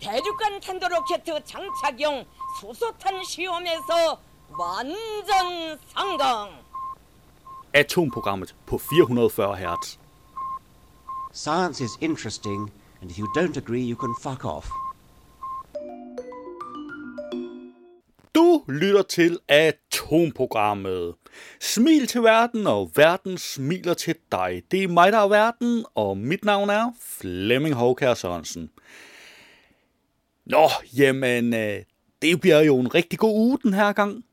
대륙간 탄도로켓 장착용 수소탄 시험에서 완전 성공. Atomprogrammet på 440 Hz. Science is interesting, and if you don't agree, you can fuck off. Du lytter til Atomprogrammet. Smil til verden, og verden smiler til dig. Det er mig, der er verden, og mit navn er Flemming Håkær Sørensen. Nå, jamen, øh, det bliver jo en rigtig god uge den her gang.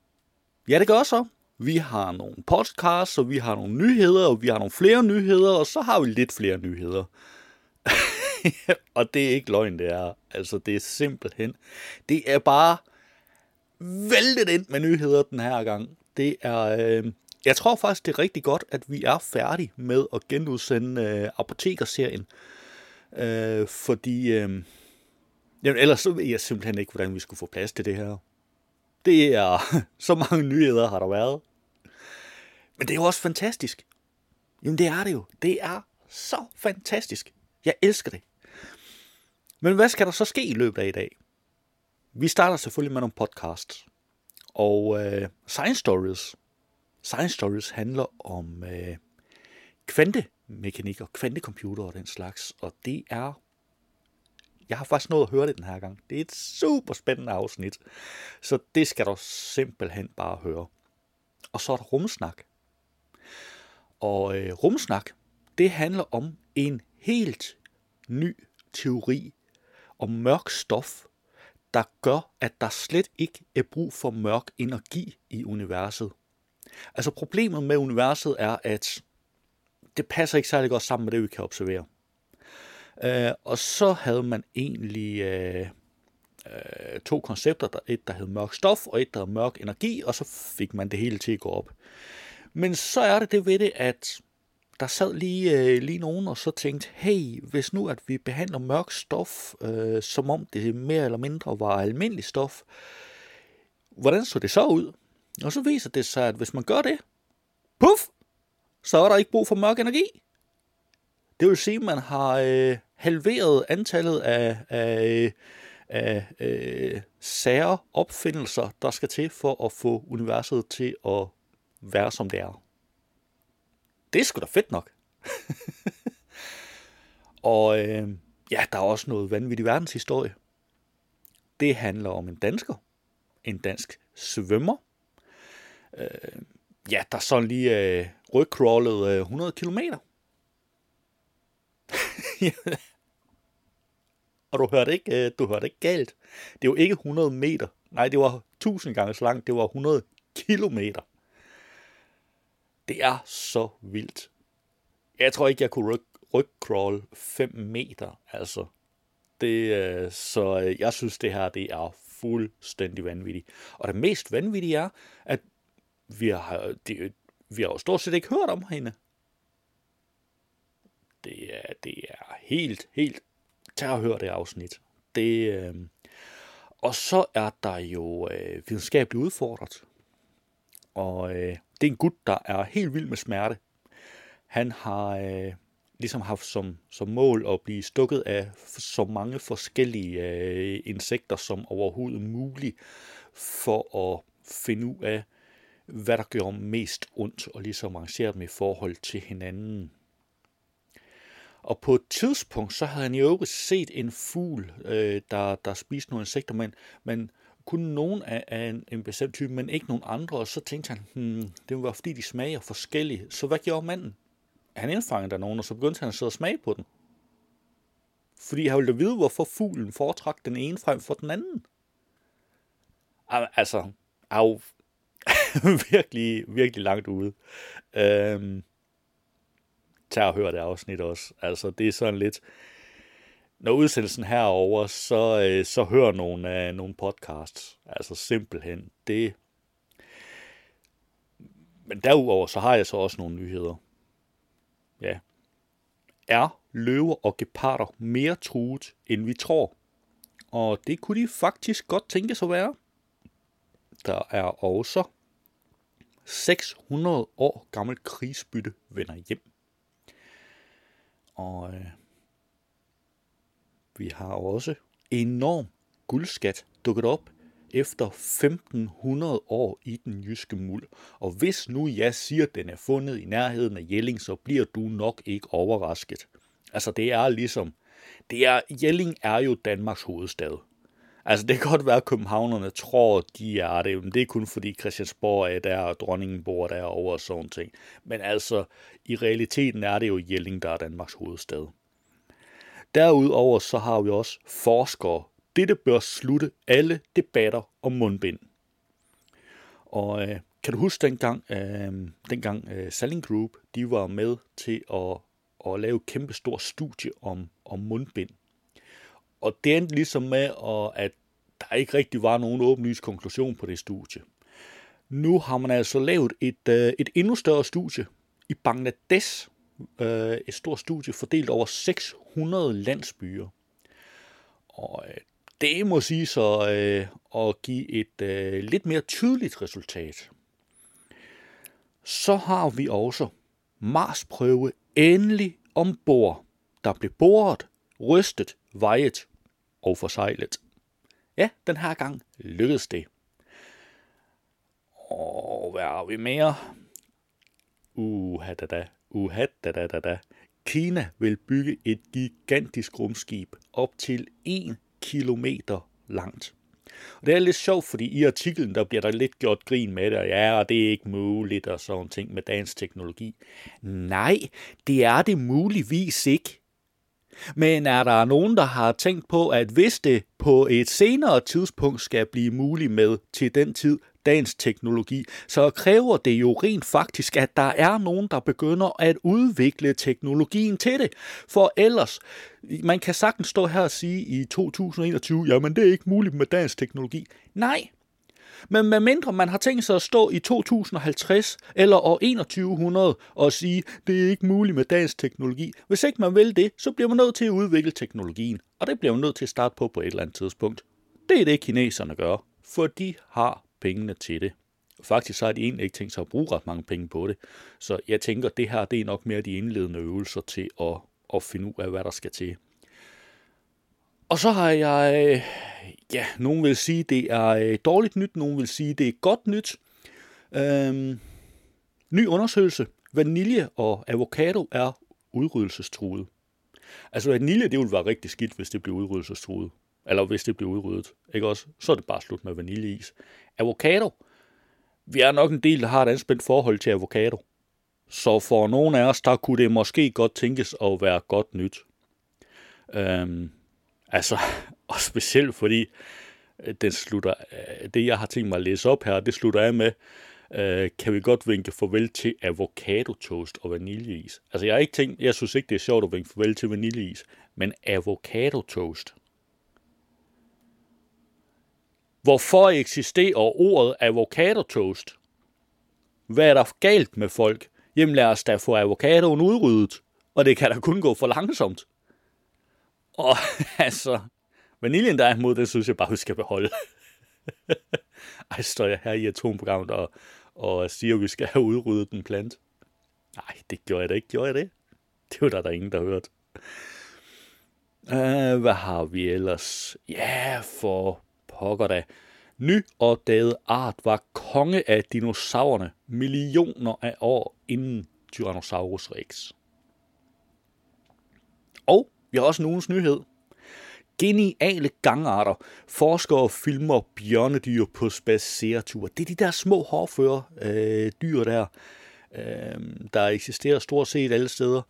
Ja, det gør så. Vi har nogle podcasts, og vi har nogle nyheder, og vi har nogle flere nyheder, og så har vi lidt flere nyheder. og det er ikke løgn, det er. Altså, det er simpelthen. Det er bare væltet ind med nyheder den her gang. Det er... Øh, jeg tror faktisk, det er rigtig godt, at vi er færdige med at genudsende øh, apotekerserien. Øh, fordi... Øh, jamen, ellers så ved jeg simpelthen ikke, hvordan vi skulle få plads til det her. Det er... Så mange nyheder har der været. Men det er jo også fantastisk. Jamen, det er det jo. Det er så fantastisk. Jeg elsker det. Men hvad skal der så ske i løbet af i dag? Vi starter selvfølgelig med nogle podcasts. Og øh, Science Stories. Science Stories handler om øh, kvantemekanik og kvantecomputer og den slags. Og det er... Jeg har faktisk nået at høre det den her gang. Det er et super spændende afsnit. Så det skal du simpelthen bare høre. Og så er der rumsnak. Og øh, rumsnak, det handler om en helt ny teori om mørk stof, der gør, at der slet ikke er brug for mørk energi i universet. Altså problemet med universet er, at det passer ikke særlig godt sammen med det, vi kan observere. Øh, og så havde man egentlig øh, øh, to koncepter, der, et der hed mørk stof, og et der hed mørk energi, og så fik man det hele til at gå op. Men så er det det ved det, at der sad lige, øh, lige nogen og så tænkte, hey, hvis nu at vi behandler mørk stof, øh, som om det mere eller mindre var almindelig stof, hvordan så det så ud? Og så viser det sig, at hvis man gør det, puff, så er der ikke brug for mørk energi. Det vil sige, at man har øh, halveret antallet af, af, af øh, sære opfindelser, der skal til for at få universet til at være, som det er. Det er sgu da fedt nok. og øh, ja, der er også noget vanvittig verdenshistorie. Det handler om en dansker. En dansk svømmer. Øh, ja, der sådan lige øh, rygcrawlede øh, 100 kilometer. Og du hørte ikke, øh, du hørte ikke galt. Det var ikke 100 meter. Nej, det var 1000 gange så langt. Det var 100 kilometer. Det er så vildt. Jeg tror ikke, jeg kunne ryg, rygcrawl 5 meter, altså. Det, øh, så øh, jeg synes, det her det er fuldstændig vanvittigt. Og det mest vanvittige er, at vi har, det, vi har jo stort set ikke hørt om hende. Det er, det er helt, helt... Tag og hør det afsnit. Det, øh, og så er der jo øh, videnskabeligt udfordret. Og øh, det er en gut, der er helt vild med smerte. Han har øh, ligesom haft som, som mål at blive stukket af så mange forskellige øh, insekter som overhovedet muligt, for at finde ud af, hvad der gør mest ondt, og ligesom arrangere dem i forhold til hinanden. Og på et tidspunkt, så havde han i øvrigt set en fugl, øh, der, der spiste nogle insekter, men, men kun nogen af, af en, en bestemt type, men ikke nogen andre, og så tænkte han, hmm, det var fordi de smager forskelligt. Så hvad gjorde manden? Han indfangede der nogen, og så begyndte han at sidde og smage på den. Fordi han ville vide, hvorfor fuglen foretrak den ene frem for den anden. Altså, er jo virkelig, virkelig langt ude. Øhm, tag og hør det afsnit også. Altså, det er sådan lidt når udsendelsen herover, så, øh, så hører nogle, af, nogle podcasts. Altså simpelthen, det... Men derudover, så har jeg så også nogle nyheder. Ja. Er løver og geparder mere truet, end vi tror? Og det kunne de faktisk godt tænke sig at være. Der er også 600 år gammel krigsbytte vender hjem. Og øh, vi har også enorm guldskat dukket op efter 1500 år i den jyske muld. Og hvis nu jeg siger, at den er fundet i nærheden af Jelling, så bliver du nok ikke overrasket. Altså det er ligesom, det er, Jelling er jo Danmarks hovedstad. Altså det kan godt være, at københavnerne tror, de er det, men det er kun fordi Christiansborg er der, og dronningen bor der og sådan ting. Men altså, i realiteten er det jo Jelling, der er Danmarks hovedstad. Derudover så har vi også forskere. Dette bør slutte alle debatter om mundbind. Og øh, kan du huske dengang, øh, dengang øh, Selling Group, de var med til at, at lave et kæmpe stort studie om, om mundbind. Og det endte ligesom med, at der ikke rigtig var nogen åbenlys konklusion på det studie. Nu har man altså lavet et, øh, et endnu større studie i Bangladesh. Øh, et stort studie fordelt over 600 landsbyer. Og øh, det må sige så at give et lidt mere tydeligt resultat. Så har vi også Mars-prøve endelig ombord, der blev boret, rystet, vejet og forsejlet. Ja, den her gang lykkedes det. Og hvad har vi mere? Uha da da, uha da da da da. Kina vil bygge et gigantisk rumskib op til 1 kilometer langt. Og det er lidt sjovt, fordi i artiklen, der bliver der lidt gjort grin med det, og ja, og det er ikke muligt, og sådan ting med dansk teknologi. Nej, det er det muligvis ikke. Men er der nogen, der har tænkt på, at hvis det på et senere tidspunkt skal blive muligt med til den tid dagens teknologi, så kræver det jo rent faktisk, at der er nogen, der begynder at udvikle teknologien til det. For ellers, man kan sagtens stå her og sige i 2021, jamen det er ikke muligt med dagens teknologi. Nej, men medmindre man har tænkt sig at stå i 2050 eller år 2100 og sige, det er ikke muligt med dagens teknologi. Hvis ikke man vil det, så bliver man nødt til at udvikle teknologien. Og det bliver man nødt til at starte på på et eller andet tidspunkt. Det er det, kineserne gør, for de har pengene til det. Faktisk så har de egentlig ikke tænkt sig at bruge ret mange penge på det. Så jeg tænker, det her det er nok mere de indledende øvelser til at, at finde ud af, hvad der skal til. Og så har jeg, øh, ja, nogen vil sige, det er øh, dårligt nyt, nogen vil sige, det er godt nyt. Øhm, ny undersøgelse. Vanilje og avocado er udryddelsestruet. Altså vanilje, det ville være rigtig skidt, hvis det blev udryddelsestruet. Eller hvis det blev udryddet. Ikke også? Så er det bare slut med vaniljeis. Avocado. Vi er nok en del, der har et anspændt forhold til avocado. Så for nogle af os, der kunne det måske godt tænkes at være godt nyt. Øhm, Altså, og specielt fordi øh, den slutter, øh, det jeg har tænkt mig at læse op her, det slutter af med, øh, kan vi godt vinke farvel til avocado toast og vaniljeis. Altså jeg har ikke tænkt, jeg synes ikke det er sjovt at vinke farvel til vaniljeis, men avocado toast. Hvorfor eksisterer ordet avocado toast? Hvad er der galt med folk? Jamen lad os da få avocadoen udryddet, og det kan da kun gå for langsomt. Og altså, vaniljen derimod, det synes jeg bare, vi skal beholde. Ej, står jeg her i atomprogrammet og, og siger, at vi skal have udryddet den plant. Nej, det gjorde jeg da ikke. Gjorde jeg det? Det var der, der ingen, der hørte. Uh, øh, hvad har vi ellers? Ja, for pokker da. Nyopdaget art var konge af dinosaurerne millioner af år inden Tyrannosaurus rex. Og vi har også nogens nyhed. Geniale gangarter. Forskere filmer bjørnedyr på spaceretur. Det er de der små hårføre øh, dyr der, øh, der eksisterer stort set alle steder.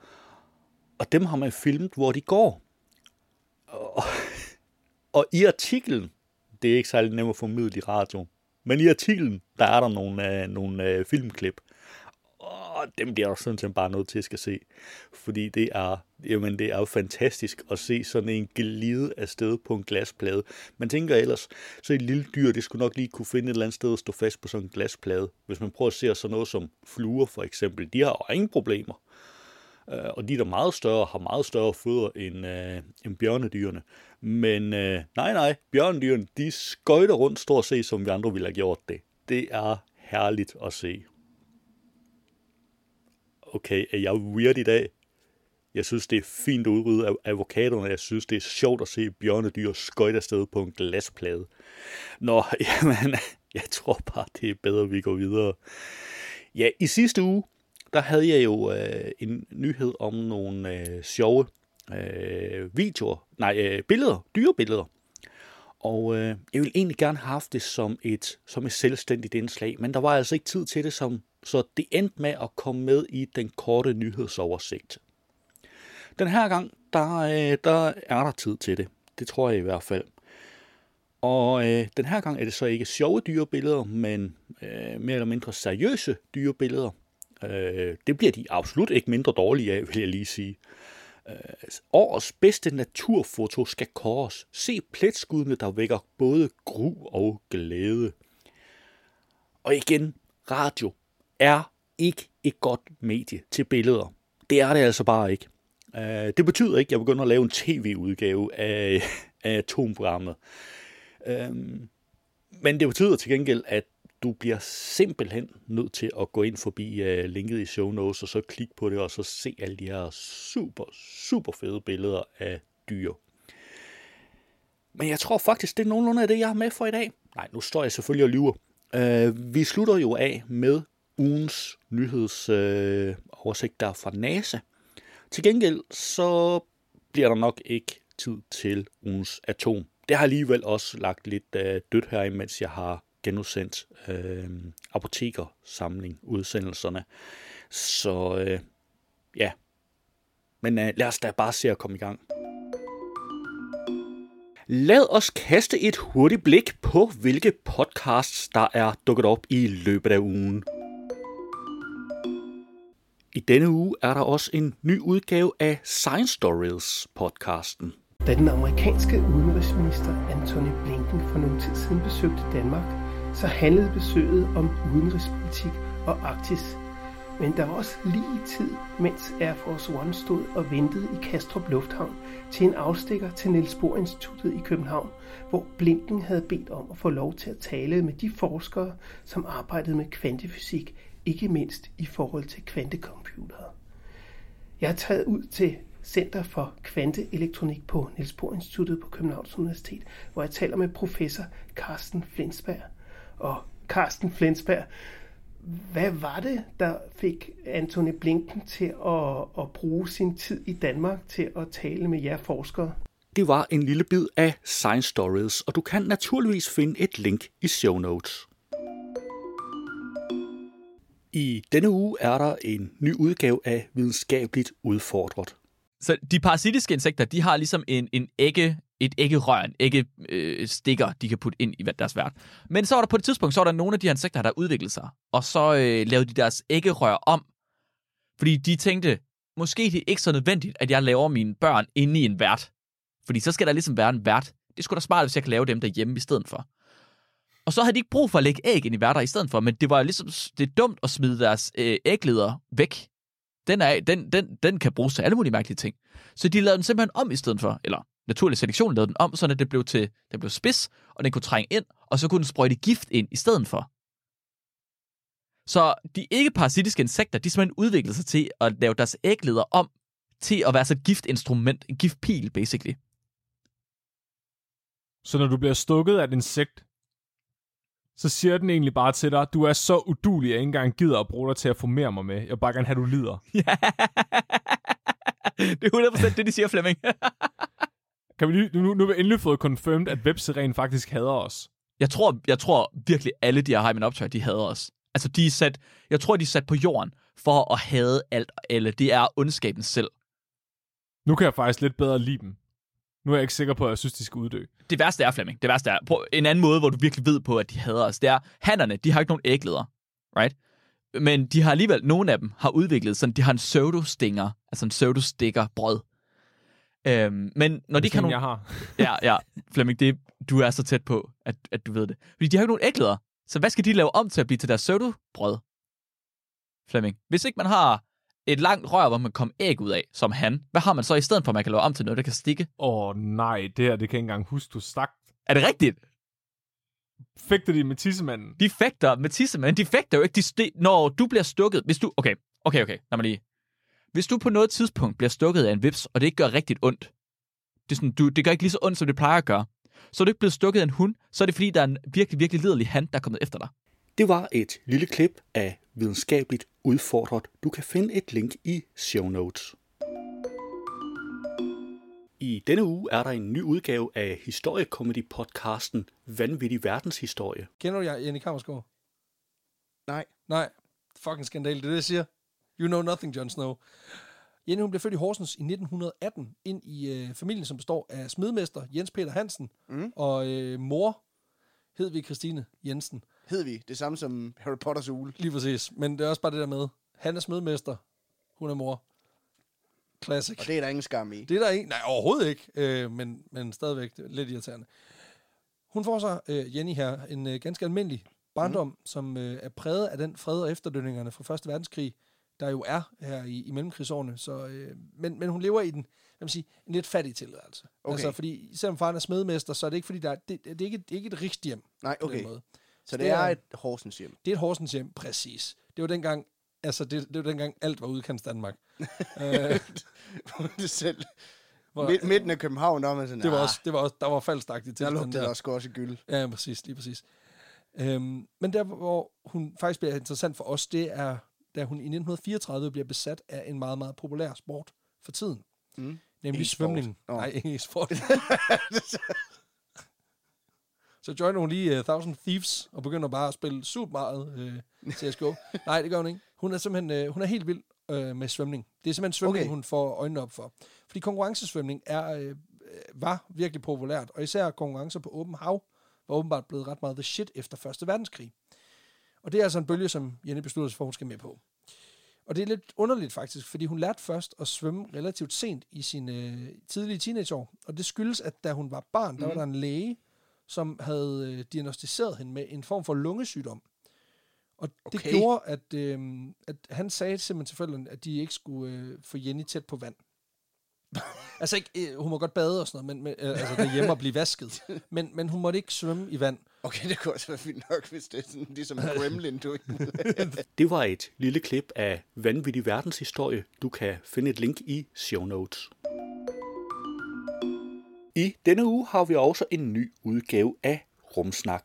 Og dem har man filmet, hvor de går. Og, og i artiklen, det er ikke særlig nemt at formidle i radio, men i artiklen, der er der nogle, øh, nogle øh, filmklip, åh, dem bliver jeg sådan set bare nødt til at skal se. Fordi det er, jamen det er jo fantastisk at se sådan en glide afsted på en glasplade. Man tænker ellers, så et lille dyr, det skulle nok lige kunne finde et eller andet sted at stå fast på sådan en glasplade. Hvis man prøver at se sådan noget som fluer for eksempel, de har jo ingen problemer. Øh, og de der meget større, har meget større fødder end, øh, end bjørnedyrene. Men øh, nej, nej, bjørnedyrene, de skøjter rundt stort set, som vi andre ville have gjort det. Det er herligt at se okay, er jeg weird i dag? Jeg synes, det er fint at udrydde av- avocaderne. Jeg synes, det er sjovt at se bjørnedyr skøjte afsted på en glasplade. Nå, jamen, jeg tror bare, det er bedre, at vi går videre. Ja, i sidste uge, der havde jeg jo øh, en nyhed om nogle øh, sjove øh, videoer, nej, øh, billeder, dyrebilleder. Og øh, jeg ville egentlig gerne have haft det som et, som et selvstændigt indslag, men der var altså ikke tid til det, som, så det endte med at komme med i den korte nyhedsoversigt. Den her gang, der, øh, der er der tid til det. Det tror jeg i hvert fald. Og øh, den her gang er det så ikke sjove dyrebilleder, men øh, mere eller mindre seriøse dyrebilleder. Øh, det bliver de absolut ikke mindre dårlige af, vil jeg lige sige. Øh, årets bedste naturfoto skal kåres. Se pletskuddene, der vækker både gru og glæde. Og igen, radio er ikke et godt medie til billeder. Det er det altså bare ikke. Øh, det betyder ikke, at jeg begynder at lave en tv-udgave af, af atomprogrammet. Øh, men det betyder til gengæld, at du bliver simpelthen nødt til at gå ind forbi uh, linket i show notes, og så klikke på det, og så se alle de her super, super fede billeder af dyr. Men jeg tror faktisk, det er nogenlunde af det, jeg har med for i dag. Nej, nu står jeg selvfølgelig og lyver. Uh, vi slutter jo af med ugens nyhedsoversigt øh, oversigt der fra NASA. Til gengæld så bliver der nok ikke tid til ugens atom. Det har alligevel også lagt lidt øh, dødt her, mens jeg har genudsendt øh, apotekersamling udsendelserne. Så øh, ja, men øh, lad os da bare se at komme i gang. Lad os kaste et hurtigt blik på, hvilke podcasts, der er dukket op i løbet af ugen. I denne uge er der også en ny udgave af Science Stories podcasten. Da den amerikanske udenrigsminister Anthony Blinken for nogle tid siden besøgte Danmark, så handlede besøget om udenrigspolitik og Arktis. Men der var også lige tid, mens Air Force One stod og ventede i Kastrup Lufthavn til en afstikker til Niels Bohr Instituttet i København, hvor Blinken havde bedt om at få lov til at tale med de forskere, som arbejdede med kvantefysik, ikke mindst i forhold til kvantecomputere. Jeg er taget ud til Center for Kvanteelektronik på Niels Bohr Instituttet på Københavns Universitet, hvor jeg taler med professor Carsten Flensberg. Og Carsten Flensberg, hvad var det, der fik Antony Blinken til at, at bruge sin tid i Danmark til at tale med jer forskere? Det var en lille bid af Science Stories, og du kan naturligvis finde et link i show notes. I denne uge er der en ny udgave af Videnskabeligt Udfordret. Så de parasitiske insekter, de har ligesom en, en ægge, et æggerør, en ægge øh, stikker, de kan putte ind i deres vært. Men så var der på et tidspunkt, så var der nogle af de her insekter, der udviklede sig. Og så øh, lavede de deres æggerør om. Fordi de tænkte, måske det er ikke så nødvendigt, at jeg laver mine børn inde i en vært. Fordi så skal der ligesom være en vært. Det skulle da smart, hvis jeg kan lave dem derhjemme i stedet for. Og så havde de ikke brug for at lægge æg ind i værter i stedet for, men det var ligesom, det er dumt at smide deres øh, ægleder væk. Den, er, den, den, den kan bruges til alle mulige mærkelige ting. Så de lavede den simpelthen om i stedet for, eller naturlig selektion lavede den om, så det blev til, den blev spids, og den kunne trænge ind, og så kunne den sprøjte gift ind i stedet for. Så de ikke-parasitiske insekter, de simpelthen udviklede sig til at lave deres ægleder om til at være så et giftinstrument, en giftpil, basically. Så når du bliver stukket af et insekt, så siger den egentlig bare til dig, du er så udulig, at jeg ikke engang gider at bruge dig til at formere mig med. Jeg vil bare gerne have, du lider. Ja. det er 100% det, de siger, Flemming. Kan vi lige, nu, nu har vi endelig fået confirmed, at webseren faktisk hader os. jeg, tror, jeg tror virkelig, alle de her Hymen optøjer, de hader os. Altså, de er sat, jeg tror, de er sat på jorden for at hade alt og alle. Det er ondskaben selv. Nu kan jeg faktisk lidt bedre lide dem. Nu er jeg ikke sikker på, at jeg synes, de skal uddø. Det værste er, Flemming, det værste er, på en anden måde, hvor du virkelig ved på, at de hader os, det er, hannerne, de har ikke nogen ægleder, right? Men de har alligevel, nogle af dem har udviklet sådan, de har en pseudo-stinger, altså en pseudo-stikker brød. Øhm, men når de Hvis kan nogen, nogle... jeg har. Ja, ja, Flemming, det, du er så tæt på, at, at du ved det. Fordi de har ikke nogen ægleder. Så hvad skal de lave om til at blive til deres pseudo-brød? Flemming. Hvis ikke man har et langt rør, hvor man kommer æg ud af, som han, hvad har man så i stedet for, at man kan lave om til noget, der kan stikke? Åh oh, nej, det her, det kan jeg ikke engang huske, du stak. Er det rigtigt? Fægter de med tissemanden? De fægter med tisse, men de fægter jo ikke. De sti- når du bliver stukket, hvis du... Okay, okay, okay, lad mig lige... Hvis du på noget tidspunkt bliver stukket af en vips, og det ikke gør rigtigt ondt, det, er sådan, du, det gør ikke lige så ondt, som det plejer at gøre, så er du ikke blevet stukket af en hund, så er det fordi, der er en virkelig, virkelig liderlig hand, der er kommet efter dig. Det var et lille klip af videnskabeligt udfordret. Du kan finde et link i show notes. I denne uge er der en ny udgave af historiekomedy-podcasten Vanvittig Verdenshistorie. Kender du Jenny Kammersgaard? Nej. Nej. Fucking skandal, det er det, jeg siger. You know nothing, Jon Snow. Jenny, hun blev født i Horsens i 1918, ind i øh, familien, som består af smedmester Jens Peter Hansen, Mm. og øh, mor hed vi Christine Jensen. Hed vi det samme som Harry Potters ule? Lige præcis. Men det er også bare det der med, han er smedmester, hun er mor. Classic. Og det er der ingen skam i. Det er der ikke. Nej, overhovedet ikke. Øh, men, men stadigvæk lidt irriterende. Hun får så, øh, Jenny her, en øh, ganske almindelig barndom, mm. som øh, er præget af den fred og efterdønningerne fra Første Verdenskrig, der jo er her i, i mellemkrigsårene. Så, øh, men, men hun lever i den, hvad man sige, en lidt fattig tilværelse. Okay. Altså, fordi selvom faren er smedmester, så er det ikke, fordi der er, det, det, er ikke, det er ikke et rigt hjem Nej, på den okay. måde. Så det det er er- et Horsens hjem. Det er et Horsens hjem, præcis. Det var dengang, altså det, det var dengang alt var udkants Danmark. øh, det selv. hvor, Midt, midten af København, der var man sådan, det var "Ah, også, det var også, der var faldstagtigt til der lugtede der også også gyld. Ja, præcis, lige præcis. Øhm, men der, hvor hun faktisk bliver interessant for os, det er, da hun i 1934 bliver besat af en meget, meget populær sport for tiden. Mm. Nemlig E-sport. svømning. Nå. Nej, ikke e-sport. Så joiner hun lige uh, Thousand Thieves og begynder bare at spille super meget uh, CSGO. Nej, det gør hun ikke. Hun er simpelthen uh, hun er helt vild uh, med svømning. Det er simpelthen svømning, Okay. hun får øjnene op for. Fordi konkurrencesvømning er, uh, var virkelig populært, og især konkurrencer på åben hav var åbenbart blevet ret meget the shit efter Første Verdenskrig. Og det er altså en bølge, som Jenny beslutter sig for, at hun skal med på. Og det er lidt underligt faktisk, fordi hun lærte først at svømme relativt sent i sine øh, tidlige teenageår. Og det skyldes, at da hun var barn, der var der en læge, som havde øh, diagnostiseret hende med en form for lungesygdom. Og det Okay. gjorde, at, øh, at han sagde simpelthen til forældrene, at de ikke skulle øh, få Jenny tæt på vand. altså ikke, øh, hun må godt bade og sådan noget, men, men, øh, altså derhjemme og blive vasket. Men, men hun måtte ikke svømme i vand. Okay, det kunne også være fint nok, hvis det er sådan, ligesom en gremlin, du ikke Det var et lille klip af Vanvittig Verdenshistorie. Du kan finde et link i show notes. I denne uge har vi også en ny udgave af Rumsnak.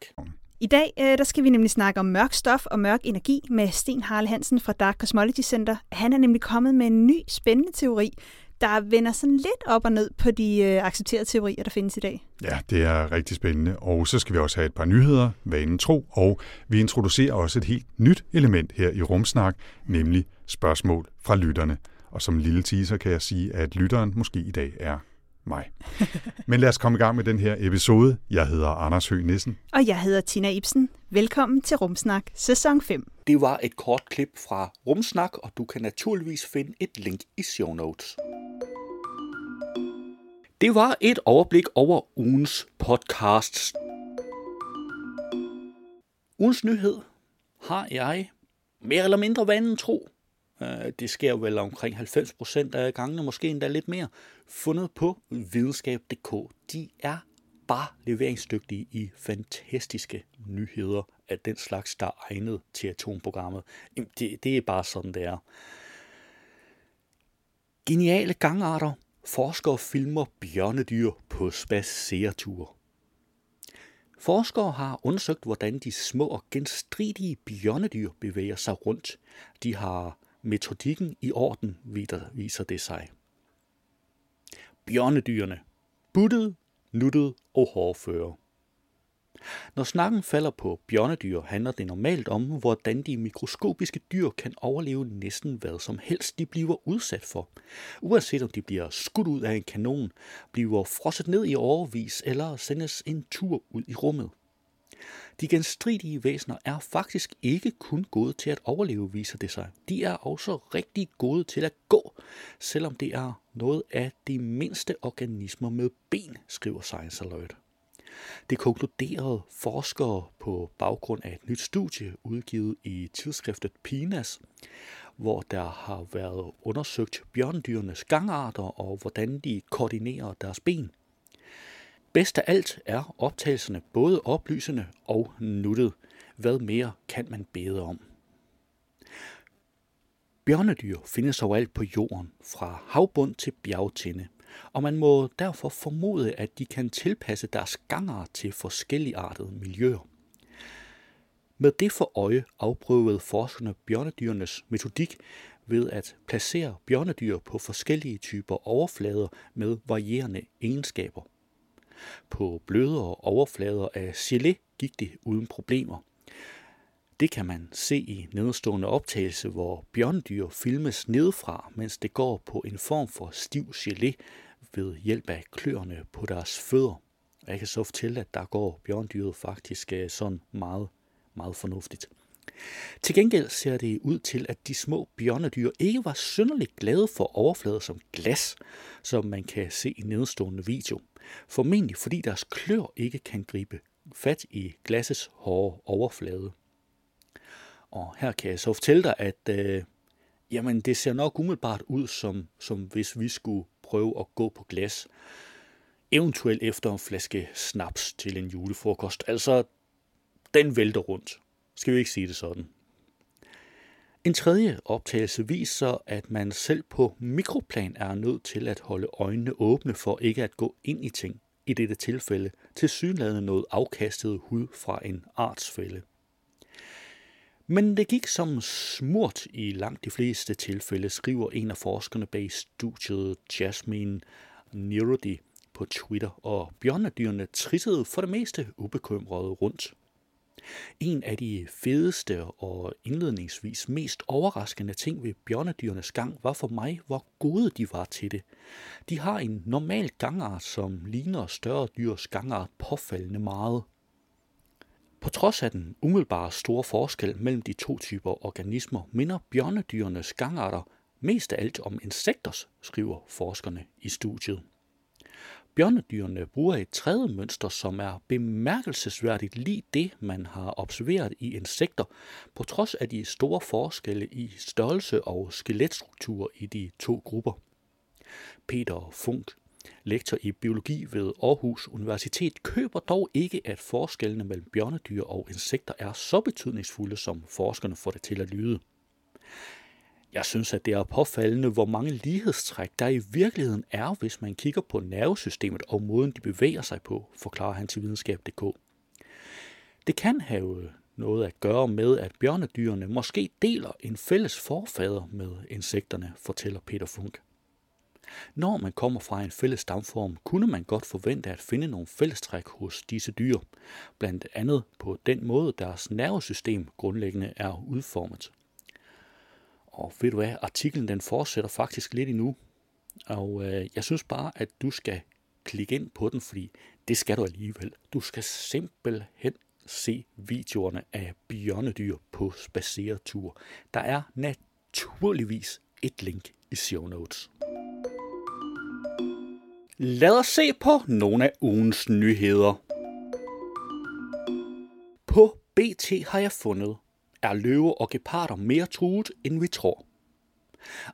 I dag øh, der skal vi nemlig snakke om mørk stof og mørk energi med Sten Harle Hansen fra Dark Cosmology Center. Han er nemlig kommet med en ny spændende teori, der vender sådan lidt op og ned på de øh, accepterede teorier, der findes i dag. Ja, det er rigtig spændende. Og så skal vi også have et par nyheder, vanen tro, og vi introducerer også et helt nyt element her i Rumsnak, nemlig spørgsmål fra lytterne. Og som lille teaser kan jeg sige, at lytteren måske i dag er mig. Men lad os komme i gang med den her episode. Jeg hedder Anders Høgh Nissen. Og jeg hedder Tina Ibsen. Velkommen til Rumsnak, sæson 5. Det var et kort klip fra Rumsnak, og du kan naturligvis finde et link i show notes. Det var et overblik over ugens podcasts. Ugens nyhed har jeg mere eller mindre vanen tro. øh, Det sker vel omkring 90% af gangene, måske endda lidt mere, fundet på videnskab.dk. De er bare leveringsdygtige i fantastiske nyheder af den slags, der er egnet til atomprogrammet. Det, det er bare sådan, det er. Geniale gangarter. Forskere filmer bjørnedyr på spaceretur. Forskere har undersøgt, hvordan de små og genstridige bjørnedyr bevæger sig rundt. De har metodikken i orden, viser det sig. Bjørnedyrene. Buttet, nuttet og hårdføre. Når snakken falder på bjørnedyr, handler det normalt om, hvordan de mikroskopiske dyr kan overleve næsten hvad som helst de bliver udsat for. Uanset om de bliver skudt ud af en kanon, bliver frosset ned i overvis eller sendes en tur ud i rummet. De genstridige væsener er faktisk ikke kun gode til at overleve, viser det sig. De er også rigtig gode til at gå, selvom det er noget af de mindste organismer med ben, skriver Science Alert. Det konkluderede forskere på baggrund af et nyt studie udgivet i tidsskriftet PNAS, hvor der har været undersøgt bjørndyrenes gangarter og hvordan de koordinerer deres ben. Bedst af alt er optagelserne både oplysende og nuttet. Hvad mere kan man bede om? Bjørnedyr findes overalt på jorden, fra havbund til bjergtinde, og man må derfor formode, at de kan tilpasse deres ganger til forskelligartede miljøer. Med det for øje afprøvede forskerne bjørnedyrenes metodik ved at placere bjørnedyr på forskellige typer overflader med varierende egenskaber. På blødere overflader af gelé gik det uden problemer. Det kan man se i nedstående optagelse, hvor bjørndyr filmes nedefra, mens det går på en form for stiv gelé ved hjælp af kløerne på deres fødder. Og jeg kan så fortælle, at der går bjørndyret faktisk øh, sådan meget, meget fornuftigt. Til gengæld ser det ud til, at de små bjørnedyr ikke var synderligt glade for overflader som glas, som man kan se i nedstående video. Formentlig fordi deres klør ikke kan gribe fat i glassets hårde overflade. Og her kan jeg så fortælle dig, at øh, jamen, det ser nok umiddelbart ud, som, som hvis vi skulle prøve at gå på glas. Eventuelt efter en flaske snaps til en julefrokost. Altså, den vælter rundt. Skal vi ikke sige det sådan? En tredje optagelse viser, at man selv på mikroplan er nødt til at holde øjnene åbne for ikke at gå ind i ting. I dette tilfælde til synlædende noget afkastet hud fra en artsfælde. Men det gik som smurt i langt de fleste tilfælde, skriver en af forskerne bag studiet Jasmine Nirodi på Twitter, og bjørnedyrene trissede for det meste ubekymrede rundt. En af de fedeste og indledningsvis mest overraskende ting ved bjørnedyrenes gang var for mig, hvor gode de var til det. De har en normal gangart, som ligner større dyrs gangart påfaldende meget. På trods af den umiddelbare store forskel mellem de to typer organismer, minder bjørnedyrenes gangarter mest af alt om insekters, skriver forskerne i studiet. Bjørnedyrene bruger et tredje mønster, som er bemærkelsesværdigt lige det, man har observeret i insekter, på trods af de store forskelle i størrelse og skeletstruktur i de to grupper. Peter Funk, lektor i biologi ved Aarhus Universitet, køber dog ikke, at forskellene mellem bjørnedyr og insekter er så betydningsfulde, som forskerne får det til at lyde. Jeg synes, at det er påfaldende, hvor mange lighedstræk der i virkeligheden er, hvis man kigger på nervesystemet og måden, de bevæger sig på, forklarer han til videnskab.dk. Det kan have noget at gøre med, at bjørnedyrene måske deler en fælles forfader med insekterne, fortæller Peter Funk. Når man kommer fra en fælles stamform, kunne man godt forvente at finde nogle fællestræk hos disse dyr, blandt andet på den måde, deres nervesystem grundlæggende er udformet. Og ved du hvad, artiklen den fortsætter faktisk lidt endnu. Og øh, jeg synes bare, at du skal klikke ind på den, fordi det skal du alligevel. Du skal simpelthen se videoerne af bjørnedyr på spaceretur. Der er naturligvis et link i show notes. Lad os se på nogle af ugens nyheder. På BT har jeg fundet, er løver og geparder mere truet, end vi tror.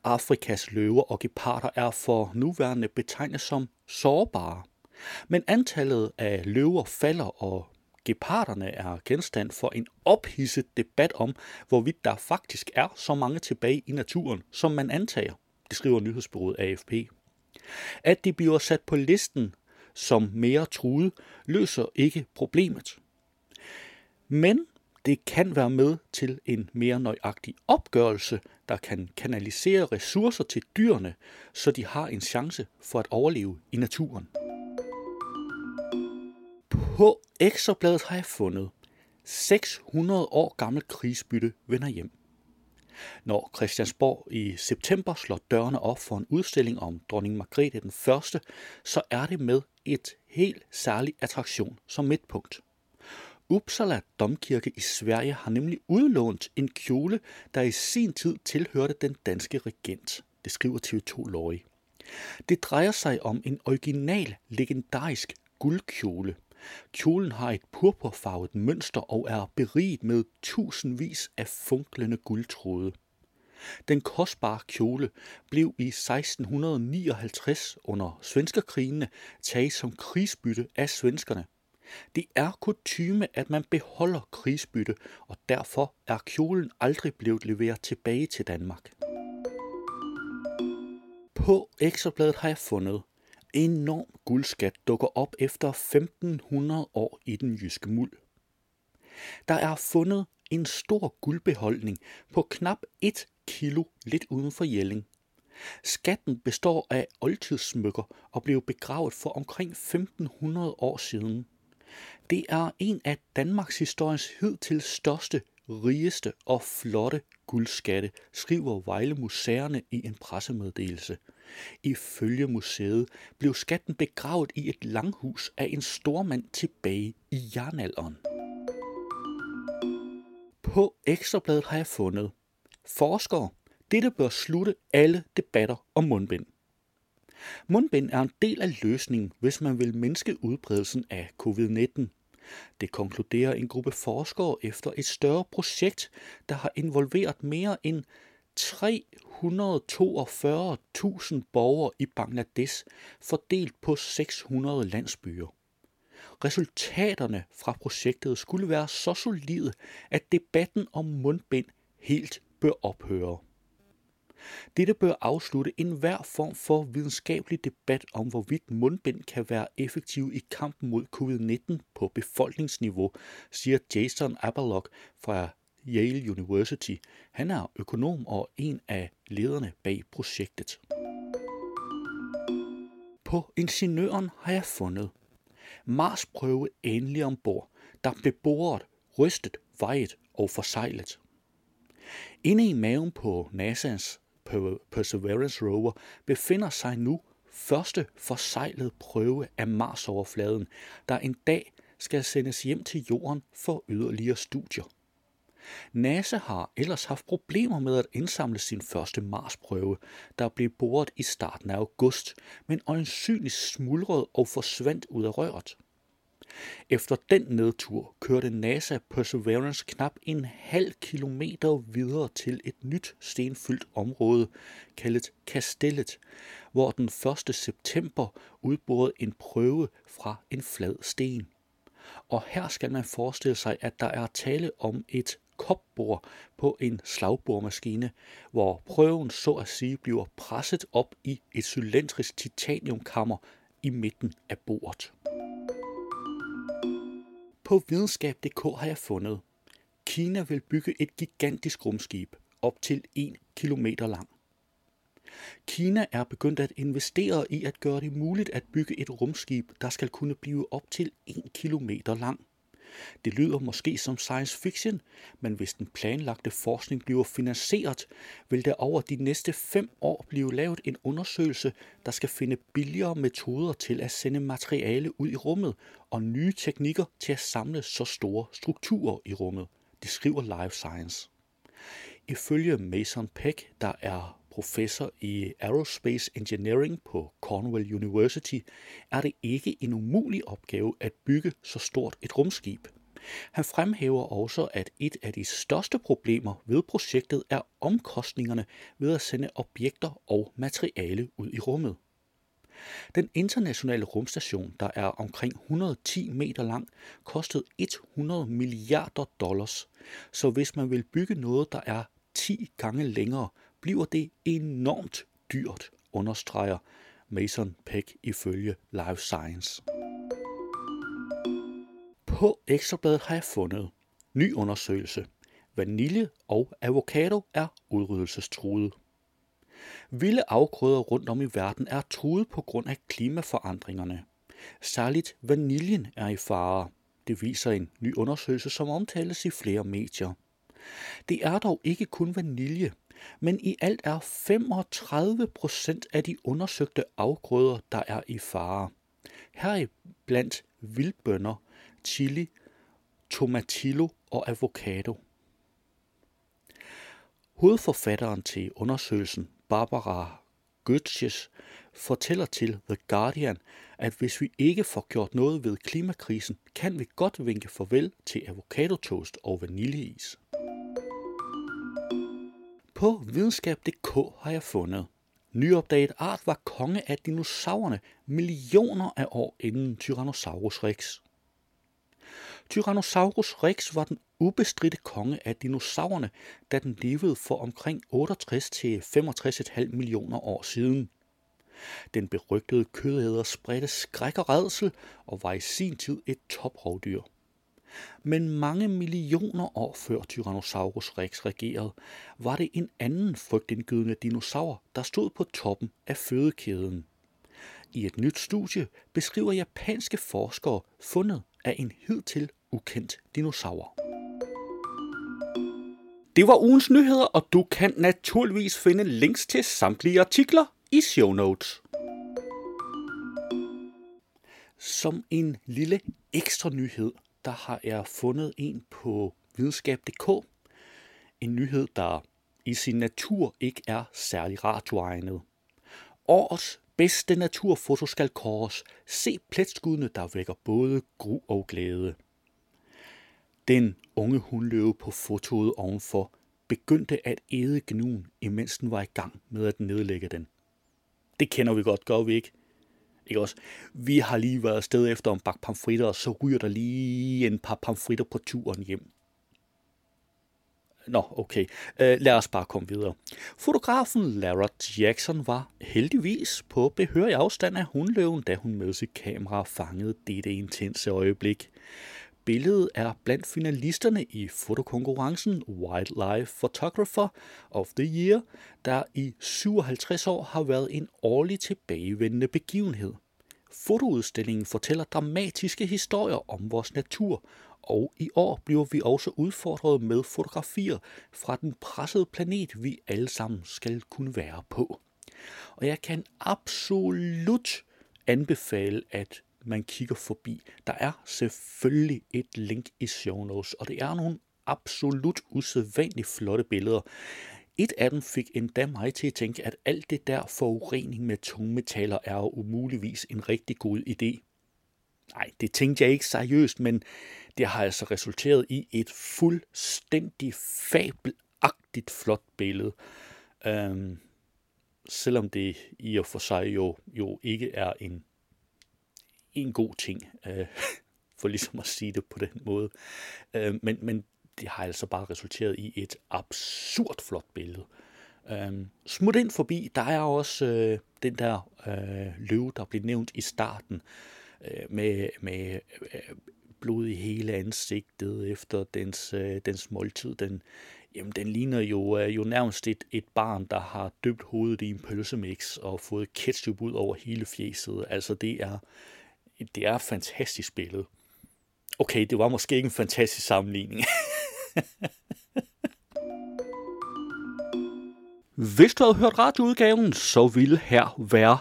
Afrikas løver og geparder er for nuværende betegnet som sårbare, men antallet af løver falder, og geparderne er genstand for en ophidset debat om, hvorvidt der faktisk er så mange tilbage i naturen, som man antager, det skriver nyhedsbyrået AFP. At de bliver sat på listen som mere truet, løser ikke problemet. Men det kan være med til en mere nøjagtig opgørelse, der kan kanalisere ressourcer til dyrene, så de har en chance for at overleve i naturen. På Ekstrabladet har jeg fundet 600 år gammel krigsbytte vender hjem. Når Christiansborg i september slår dørene op for en udstilling om dronning Margrethe den første, så er det med et helt særlig attraktion som midtpunkt. Uppsala Domkirke i Sverige har nemlig udlånt en kjole, der i sin tid tilhørte den danske regent. Det skriver TV2 Lorry. Det drejer sig om en original, legendarisk guldkjole. Kjolen har et purpurfarvet mønster og er beriget med tusindvis af funklende guldtråde. Den kostbare kjole blev i 1659 under svenskerkrigene taget som krigsbytte af svenskerne. Det er kutyme, at man beholder krigsbytte, og derfor er kjolen aldrig blevet leveret tilbage til Danmark. På Ekstrabladet har jeg fundet, enorm guldskat dukker op efter 1500 år i den jyske muld. Der er fundet en stor guldbeholdning på knap 1 kilo lidt uden for Jelling. Skatten består af oldtidssmykker og blev begravet for omkring 1500 år siden. Det er en af Danmarks historiens hidtil største, rigeste og flotte guldskatte, skriver Vejle Museerne i en pressemeddelelse. Ifølge museet blev skatten begravet i et langhus af en stormand tilbage i jernalderen. På Ekstrabladet har jeg fundet forskere. Dette bør slutte alle debatter om mundbind. Mundbind er en del af løsningen, hvis man vil mindske udbredelsen af covid-19. Det konkluderer en gruppe forskere efter et større projekt, der har involveret mere end 342.000 borgere i Bangladesh, fordelt på 600 landsbyer. Resultaterne fra projektet skulle være så solide, at debatten om mundbind helt bør ophøre. Dette bør afslutte enhver form for videnskabelig debat om, hvorvidt mundbind kan være effektiv i kampen mod covid-19 på befolkningsniveau, siger Jason Aberlock fra Yale University. Han er økonom og en af lederne bag projektet. På Ingeniøren har jeg fundet Mars prøve endelig ombord, der blev boret, rystet, vejet og forsejlet. Inde i maven på NASA's Perseverance rover befinder sig nu første forsejlede prøve af Mars-overfladen, der en dag skal sendes hjem til jorden for yderligere studier. NASA har ellers haft problemer med at indsamle sin første Mars-prøve, der blev boret i starten af august, men øjensynligt smuldrede og forsvandt ud af røret. Efter den nedtur kørte NASA Perseverance knap en halv kilometer videre til et nyt stenfyldt område, kaldet Kastellet, hvor den 1. september udborede en prøve fra en flad sten. Og her skal man forestille sig, at der er tale om et kopbord på en slagboremaskine, hvor prøven så at sige bliver presset op i et cylindrisk titaniumkammer i midten af bordet. På videnskab.dk har jeg fundet, Kina vil bygge et gigantisk rumskib op til 1 km lang. Kina er begyndt at investere i at gøre det muligt at bygge et rumskib, der skal kunne blive op til 1 km lang. Det lyder måske som science fiction, men hvis den planlagte forskning bliver finansieret, vil der over de næste fem år blive lavet en undersøgelse, der skal finde billigere metoder til at sende materiale ud i rummet og nye teknikker til at samle så store strukturer i rummet. Det skriver Life Science. Ifølge Mason Peck, der er professor i Aerospace Engineering på Cornell University, er det ikke en umulig opgave at bygge så stort et rumskib. Han fremhæver også, at et af de største problemer ved projektet er omkostningerne ved at sende objekter og materiale ud i rummet. Den internationale rumstation, der er omkring 110 meter lang, kostede 100 milliarder dollars. Så hvis man vil bygge noget, der er 10 gange længere, bliver det enormt dyrt, understreger Mason Peck ifølge Life Science. På Ekstrabladet har jeg fundet ny undersøgelse. Vanilje og avocado er udryddelsestruede. Vilde afgrøder rundt om i verden er truet på grund af klimaforandringerne. Særligt vaniljen er i fare. Det viser en ny undersøgelse, som omtales i flere medier. Det er dog ikke kun vanilje, men i alt er 35 procent af de undersøgte afgrøder, der er i fare. Her blandt vildbønder, chili, tomatillo og avocado. Hovedforfatteren til undersøgelsen, Barbara Götzsches, fortæller til The Guardian, at hvis vi ikke får gjort noget ved klimakrisen, kan vi godt vinke farvel til avocadotoast og vaniljeis. På videnskab.dk har jeg fundet. Nyopdaget art var konge af dinosaurerne millioner af år inden Tyrannosaurus rex. Tyrannosaurus rex var den ubestridte konge af dinosaurerne, da den levede for omkring 68 til 65,5 millioner år siden. Den berygtede kødæder spredte skræk og redsel og var i sin tid et toprovdyr. Men mange millioner år før Tyrannosaurus rex regerede, var det en anden frygtindgydende dinosaur, der stod på toppen af fødekæden. I et nyt studie beskriver japanske forskere fundet af en hidtil ukendt dinosaur. Det var ugens nyheder, og du kan naturligvis finde links til samtlige artikler i show notes. Som en lille ekstra nyhed, der har jeg fundet en på videnskab.dk. En nyhed, der i sin natur ikke er særlig radioegnet. Årets bedste naturfoto skal kåres. Se pletskuddene, der vækker både gru og glæde. Den unge hundløve på fotoet ovenfor begyndte at æde gnuen, imens den var i gang med at nedlægge den. Det kender vi godt, gør vi ikke? Ikke også? Vi har lige været afsted efter en bak pamfritter, og så ryger der lige en par pamfritter på turen hjem. Nå, okay. Uh, lad os bare komme videre. Fotografen Lara Jackson var heldigvis på behørig afstand af hundløven, da hun med sit kamera fangede dette intense øjeblik. Billedet er blandt finalisterne i fotokonkurrencen Wildlife Photographer of the Year, der i 57 år har været en årlig tilbagevendende begivenhed. Fotoudstillingen fortæller dramatiske historier om vores natur, og i år bliver vi også udfordret med fotografier fra den pressede planet, vi alle sammen skal kunne være på. Og jeg kan absolut anbefale, at man kigger forbi. Der er selvfølgelig et link i show notes, og det er nogle absolut usædvanligt flotte billeder. Et af dem fik endda mig til at tænke, at alt det der forurening med tungmetaller er jo umuligvis en rigtig god idé. Nej, det tænkte jeg ikke seriøst, men det har altså resulteret i et fuldstændig fabelagtigt flot billede. Øhm, selvom det i og for sig jo, jo ikke er en en god ting, øh, for ligesom at sige det på den måde. Øh, men, men det har altså bare resulteret i et absurd flot billede. Øh, smut ind forbi, der er også øh, den der øh, løve, der blev nævnt i starten, øh, med, med øh, blod i hele ansigtet efter dens, øh, dens måltid. Den, jamen, den ligner jo, øh, jo nærmest et, et barn, der har døbt hovedet i en pølsemix og fået ketchup ud over hele fjeset. Altså det er det er et fantastisk billede. Okay, det var måske ikke en fantastisk sammenligning. Hvis du havde hørt radioudgaven, så ville her være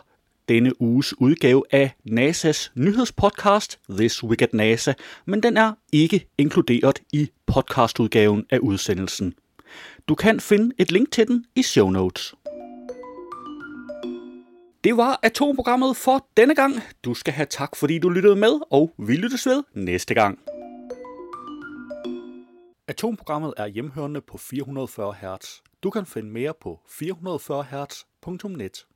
denne uges udgave af NASA's nyhedspodcast This Week at NASA, men den er ikke inkluderet i podcastudgaven af udsendelsen. Du kan finde et link til den i show notes. Det var atomprogrammet for denne gang. Du skal have tak, fordi du lyttede med, og vi lyttes ved næste gang. Atomprogrammet er hjemhørende på 440 Hz. Du kan finde mere på 440 Hz.net.